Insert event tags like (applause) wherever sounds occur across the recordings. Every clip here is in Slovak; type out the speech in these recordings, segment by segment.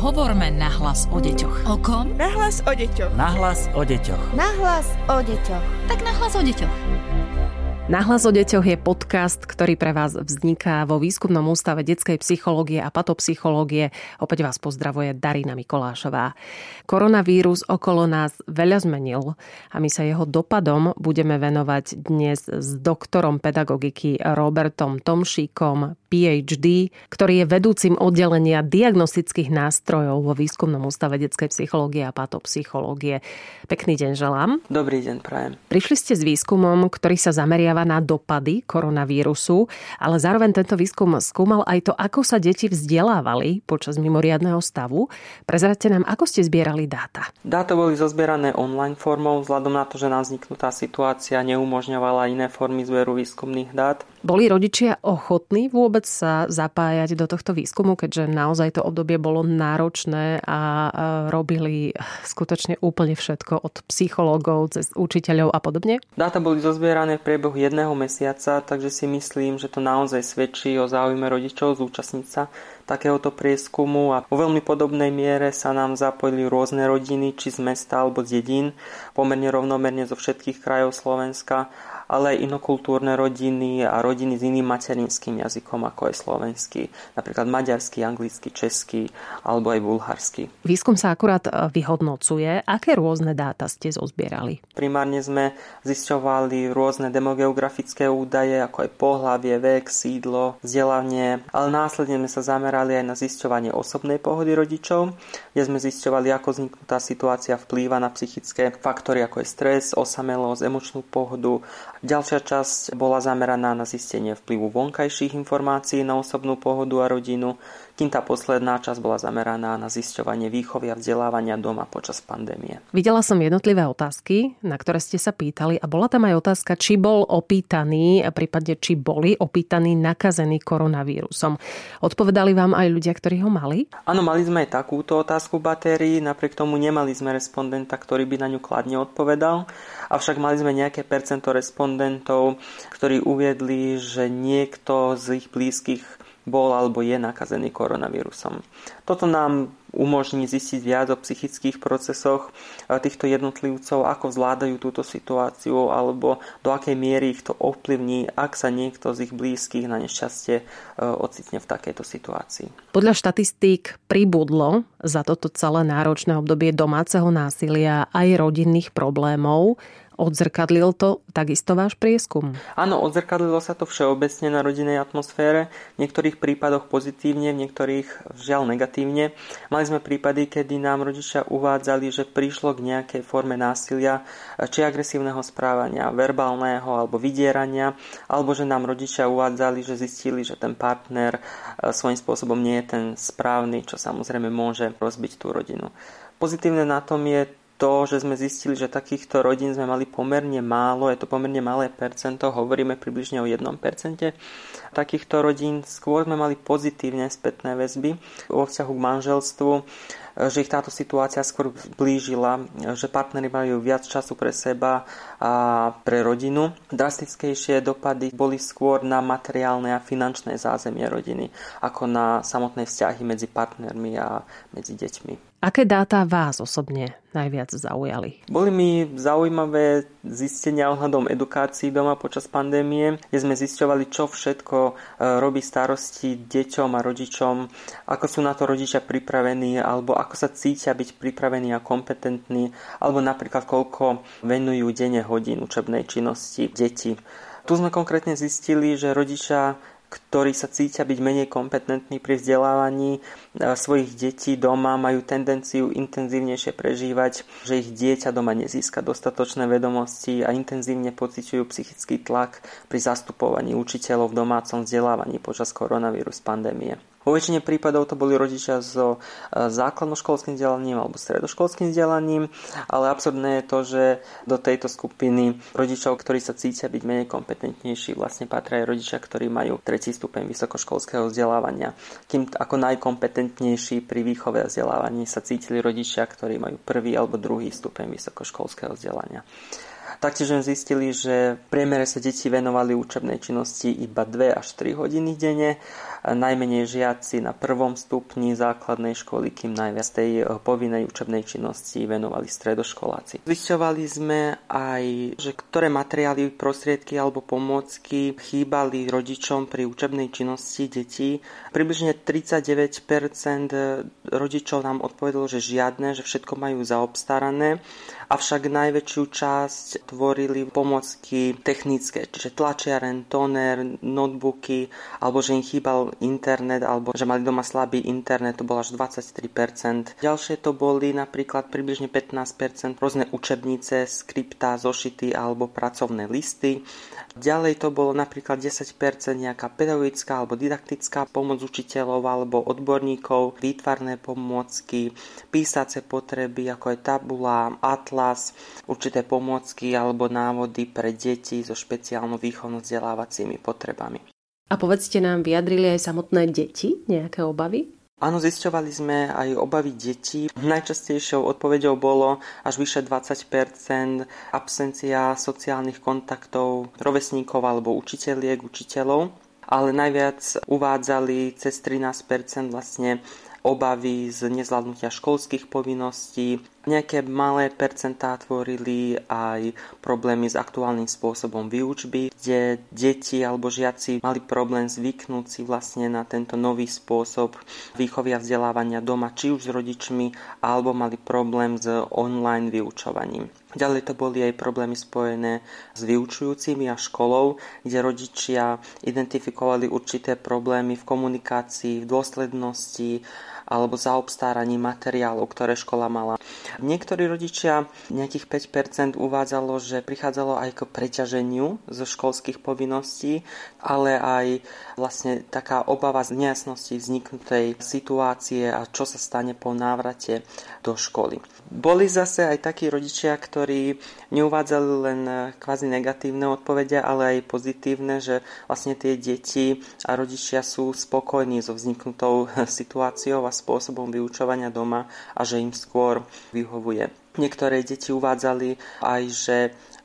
Hovorme nahlas o deťoch. O kom? Nahlas o deťoch. Nahlas o deťoch. Nahlas o deťoch. Tak nahlas o deťoch. Nahlas o deťoch je podcast, ktorý pre vás vzniká vo Výskumnom ústave detskej psychológie a patopsychológie. Opäť vás pozdravuje Darina Mikolášová. Koronavírus okolo nás veľa zmenil a my sa jeho dopadom budeme venovať dnes s doktorom pedagogiky Robertom Tomšíkom, PhD, ktorý je vedúcim oddelenia diagnostických nástrojov vo Výskumnom ústave detskej psychológie a patopsychológie. Pekný deň želám. Dobrý deň, prajem. Prišli ste s výskumom, ktorý sa zameriava na dopady koronavírusu, ale zároveň tento výskum skúmal aj to, ako sa deti vzdelávali počas mimoriadného stavu. Prezrate nám, ako ste zbierali dáta. Dáta boli zozbierané online formou, vzhľadom na to, že nám vzniknutá situácia neumožňovala iné formy zberu výskumných dát. Boli rodičia ochotní vôbec sa zapájať do tohto výskumu, keďže naozaj to obdobie bolo náročné a robili skutočne úplne všetko od psychológov cez učiteľov a podobne? Dáta boli zozbierané v priebehu jedného mesiaca, takže si myslím, že to naozaj svedčí o záujme rodičov zúčastniť sa takéhoto prieskumu a vo veľmi podobnej miere sa nám zapojili rôzne rodiny, či z mesta alebo z dedín, pomerne rovnomerne zo všetkých krajov Slovenska ale aj inokultúrne rodiny a rodiny s iným materinským jazykom, ako je slovenský, napríklad maďarský, anglický, český alebo aj bulharský. Výskum sa akurát e, vyhodnocuje. Aké rôzne dáta ste zozbierali? Primárne sme zisťovali rôzne demogeografické údaje, ako aj pohlavie, vek, sídlo, vzdelanie, ale následne sme sa zamerali aj na zisťovanie osobnej pohody rodičov, kde sme zisťovali, ako vzniknutá situácia vplýva na psychické faktory, ako je stres, osamelosť, emočnú pohodu Ďalšia časť bola zameraná na zistenie vplyvu vonkajších informácií na osobnú pohodu a rodinu, kým tá posledná časť bola zameraná na zisťovanie výchovy a vzdelávania doma počas pandémie. Videla som jednotlivé otázky, na ktoré ste sa pýtali a bola tam aj otázka, či bol opýtaný, prípadne či boli opýtaní nakazení koronavírusom. Odpovedali vám aj ľudia, ktorí ho mali? Áno, mali sme aj takúto otázku batérií, napriek tomu nemali sme respondenta, ktorý by na ňu kladne odpovedal, avšak mali sme nejaké percento respondentov, ktorí uviedli, že niekto z ich blízkych bol alebo je nakazený koronavírusom. Toto nám umožní zistiť viac o psychických procesoch eh, týchto jednotlivcov, ako zvládajú túto situáciu alebo do akej miery ich to ovplyvní, ak sa niekto z ich blízkych na nešťastie eh, ocitne v takejto situácii. Podľa štatistík pribudlo za toto celé náročné obdobie domáceho násilia aj rodinných problémov. Odzrkadlil to takisto váš prieskum? Áno, odzrkadlilo sa to všeobecne na rodinnej atmosfére. V niektorých prípadoch pozitívne, v niektorých žiaľ negatívne. Mali sme prípady, kedy nám rodičia uvádzali, že prišlo k nejakej forme násilia, či agresívneho správania, verbálneho alebo vydierania, alebo že nám rodičia uvádzali, že zistili, že ten partner e, svojím spôsobom nie je ten správny, čo samozrejme môže rozbiť tú rodinu. Pozitívne na tom je to, že sme zistili, že takýchto rodín sme mali pomerne málo, je to pomerne malé percento, hovoríme približne o 1% takýchto rodín. Skôr sme mali pozitívne spätné väzby vo vzťahu k manželstvu, že ich táto situácia skôr blížila, že partnery majú viac času pre seba a pre rodinu. Drastickejšie dopady boli skôr na materiálne a finančné zázemie rodiny, ako na samotné vzťahy medzi partnermi a medzi deťmi. Aké dáta vás osobne najviac zaujali? Boli mi zaujímavé zistenia ohľadom edukácií doma počas pandémie, kde sme zisťovali, čo všetko e, robí starosti deťom a rodičom, ako sú na to rodičia pripravení, alebo ako sa cítia byť pripravení a kompetentní, alebo napríklad koľko venujú denne hodín učebnej činnosti deti. Tu sme konkrétne zistili, že rodičia ktorí sa cítia byť menej kompetentní pri vzdelávaní e, svojich detí doma, majú tendenciu intenzívnejšie prežívať, že ich dieťa doma nezíska dostatočné vedomosti a intenzívne pociťujú psychický tlak pri zastupovaní učiteľov v domácom vzdelávaní počas koronavírus pandémie. Vo väčšine prípadov to boli rodičia so e, základnoškolským vzdelaním alebo stredoškolským vzdelaním, ale absurdné je to, že do tejto skupiny rodičov, ktorí sa cítia byť menej kompetentnejší, vlastne patria aj rodičia, ktorí majú tretí stupeň vysokoškolského vzdelávania. Kým ako najkompetentnejší pri výchove a vzdelávaní sa cítili rodičia, ktorí majú prvý alebo druhý stupeň vysokoškolského vzdelania. Taktiež sme zistili, že v priemere sa deti venovali učebnej činnosti iba 2 až 3 hodiny denne, najmenej žiaci na prvom stupni základnej školy, kým najviac tej eh, povinnej učebnej činnosti venovali stredoškoláci. Zisťovali sme aj, že ktoré materiály, prostriedky alebo pomôcky chýbali rodičom pri učebnej činnosti detí. Približne 39% rodičov nám odpovedalo, že žiadne, že všetko majú zaobstarané avšak najväčšiu časť tvorili pomocky technické, čiže tlačiaren, toner, notebooky, alebo že im chýbal internet, alebo že mali doma slabý internet, to bolo až 23%. Ďalšie to boli napríklad približne 15% rôzne učebnice, skripta, zošity alebo pracovné listy. Ďalej to bolo napríklad 10% nejaká pedagogická alebo didaktická pomoc učiteľov alebo odborníkov, výtvarné pomôcky, písace potreby ako je tabula, atlas, určité pomôcky alebo návody pre deti so špeciálno výchovno-vzdelávacími potrebami. A povedzte nám, vyjadrili aj samotné deti nejaké obavy? Áno, zisťovali sme aj obavy detí. Najčastejšou odpovedou bolo až vyše 20% absencia sociálnych kontaktov rovesníkov alebo učiteľiek, učiteľov ale najviac uvádzali cez 13 vlastne obavy z nezvládnutia školských povinností. Nejaké malé percentá tvorili aj problémy s aktuálnym spôsobom výučby, kde deti alebo žiaci mali problém zvyknúť si vlastne na tento nový spôsob výchovy a vzdelávania doma, či už s rodičmi, alebo mali problém s online vyučovaním. Ďalej to boli aj problémy spojené s vyučujúcimi a školou, kde rodičia identifikovali určité problémy v komunikácii, v dôslednosti alebo zaobstáraní materiálov, ktoré škola mala. Niektorí rodičia, nejakých 5% uvádzalo, že prichádzalo aj k preťaženiu zo školských povinností, ale aj vlastne taká obava z nejasnosti vzniknutej situácie a čo sa stane po návrate do školy. Boli zase aj takí rodičia, ktorí neuvádzali len kvázi negatívne odpovede, ale aj pozitívne, že vlastne tie deti a rodičia sú spokojní so vzniknutou (laughs) situáciou a spôsobom vyučovania doma a že im skôr vyhovuje. Niektoré deti uvádzali aj, že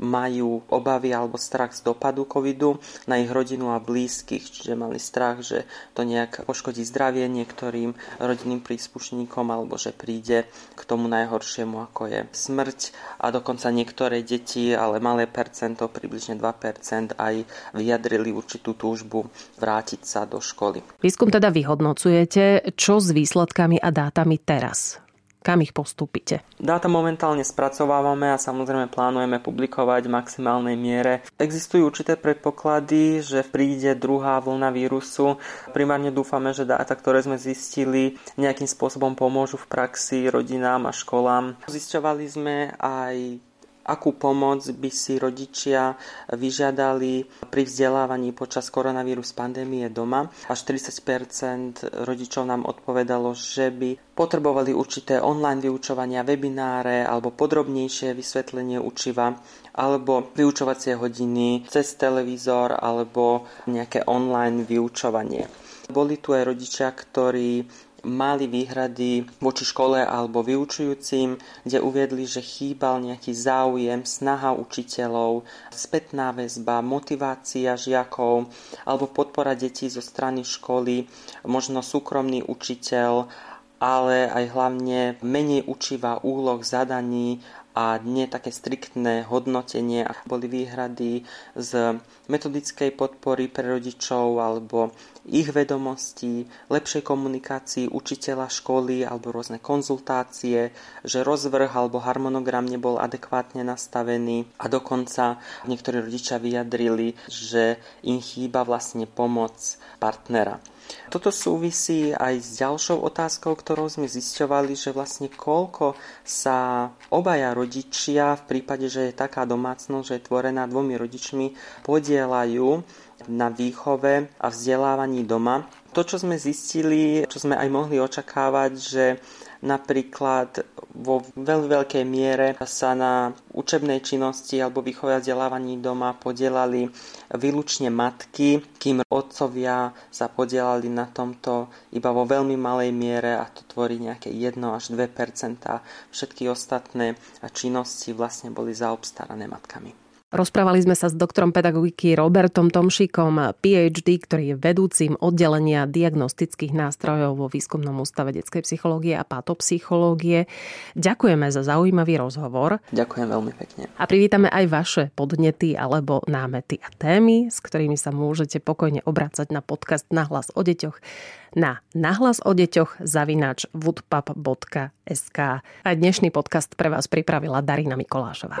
majú obavy alebo strach z dopadu covidu na ich rodinu a blízkych, čiže mali strach, že to nejak poškodí zdravie niektorým rodinným príslušníkom alebo že príde k tomu najhoršiemu, ako je smrť a dokonca niektoré deti, ale malé percento, približne 2%, aj vyjadrili určitú túžbu vrátiť sa do školy. Výskum teda vyhodnocujete, čo s výsledkami a dátami teraz? Kam ich postúpite? Dáta momentálne spracovávame a samozrejme plánujeme publikovať v maximálnej miere. Existujú určité predpoklady, že príde druhá vlna vírusu. Primárne dúfame, že dáta, ktoré sme zistili, nejakým spôsobom pomôžu v praxi rodinám a školám. Zisťovali sme aj akú pomoc by si rodičia vyžiadali pri vzdelávaní počas koronavírus pandémie doma. Až 30% rodičov nám odpovedalo, že by potrebovali určité online vyučovania, webináre alebo podrobnejšie vysvetlenie učiva alebo vyučovacie hodiny cez televízor alebo nejaké online vyučovanie. Boli tu aj rodičia, ktorí mali výhrady voči škole alebo vyučujúcim, kde uviedli, že chýbal nejaký záujem, snaha učiteľov, spätná väzba, motivácia žiakov alebo podpora detí zo strany školy, možno súkromný učiteľ, ale aj hlavne menej učivá úloh, zadaní a nie také striktné hodnotenie. Boli výhrady z metodickej podpory pre rodičov alebo ich vedomostí, lepšej komunikácii učiteľa školy alebo rôzne konzultácie, že rozvrh alebo harmonogram nebol adekvátne nastavený a dokonca niektorí rodičia vyjadrili, že im chýba vlastne pomoc partnera. Toto súvisí aj s ďalšou otázkou, ktorou sme zisťovali, že vlastne koľko sa obaja rodičia v prípade, že je taká domácnosť, že je tvorená dvomi rodičmi, podielajú na výchove a vzdelávaní doma. To, čo sme zistili, čo sme aj mohli očakávať, že Napríklad vo veľmi veľkej miere sa na učebnej činnosti alebo výchove a vzdelávaní doma podielali výlučne matky, kým otcovia sa podielali na tomto iba vo veľmi malej miere a to tvorí nejaké 1 až 2% Všetky ostatné činnosti vlastne boli zaobstarané matkami. Rozprávali sme sa s doktorom pedagogiky Robertom Tomšikom, PhD, ktorý je vedúcim oddelenia diagnostických nástrojov vo Výskumnom ústave detskej psychológie a patopsychológie. Ďakujeme za zaujímavý rozhovor. Ďakujem veľmi pekne. A privítame aj vaše podnety alebo námety a témy, s ktorými sa môžete pokojne obracať na podcast Nahlas o deťoch na nahlas o deťoch zavinač woodpub.sk. A dnešný podcast pre vás pripravila Darina Mikolášová.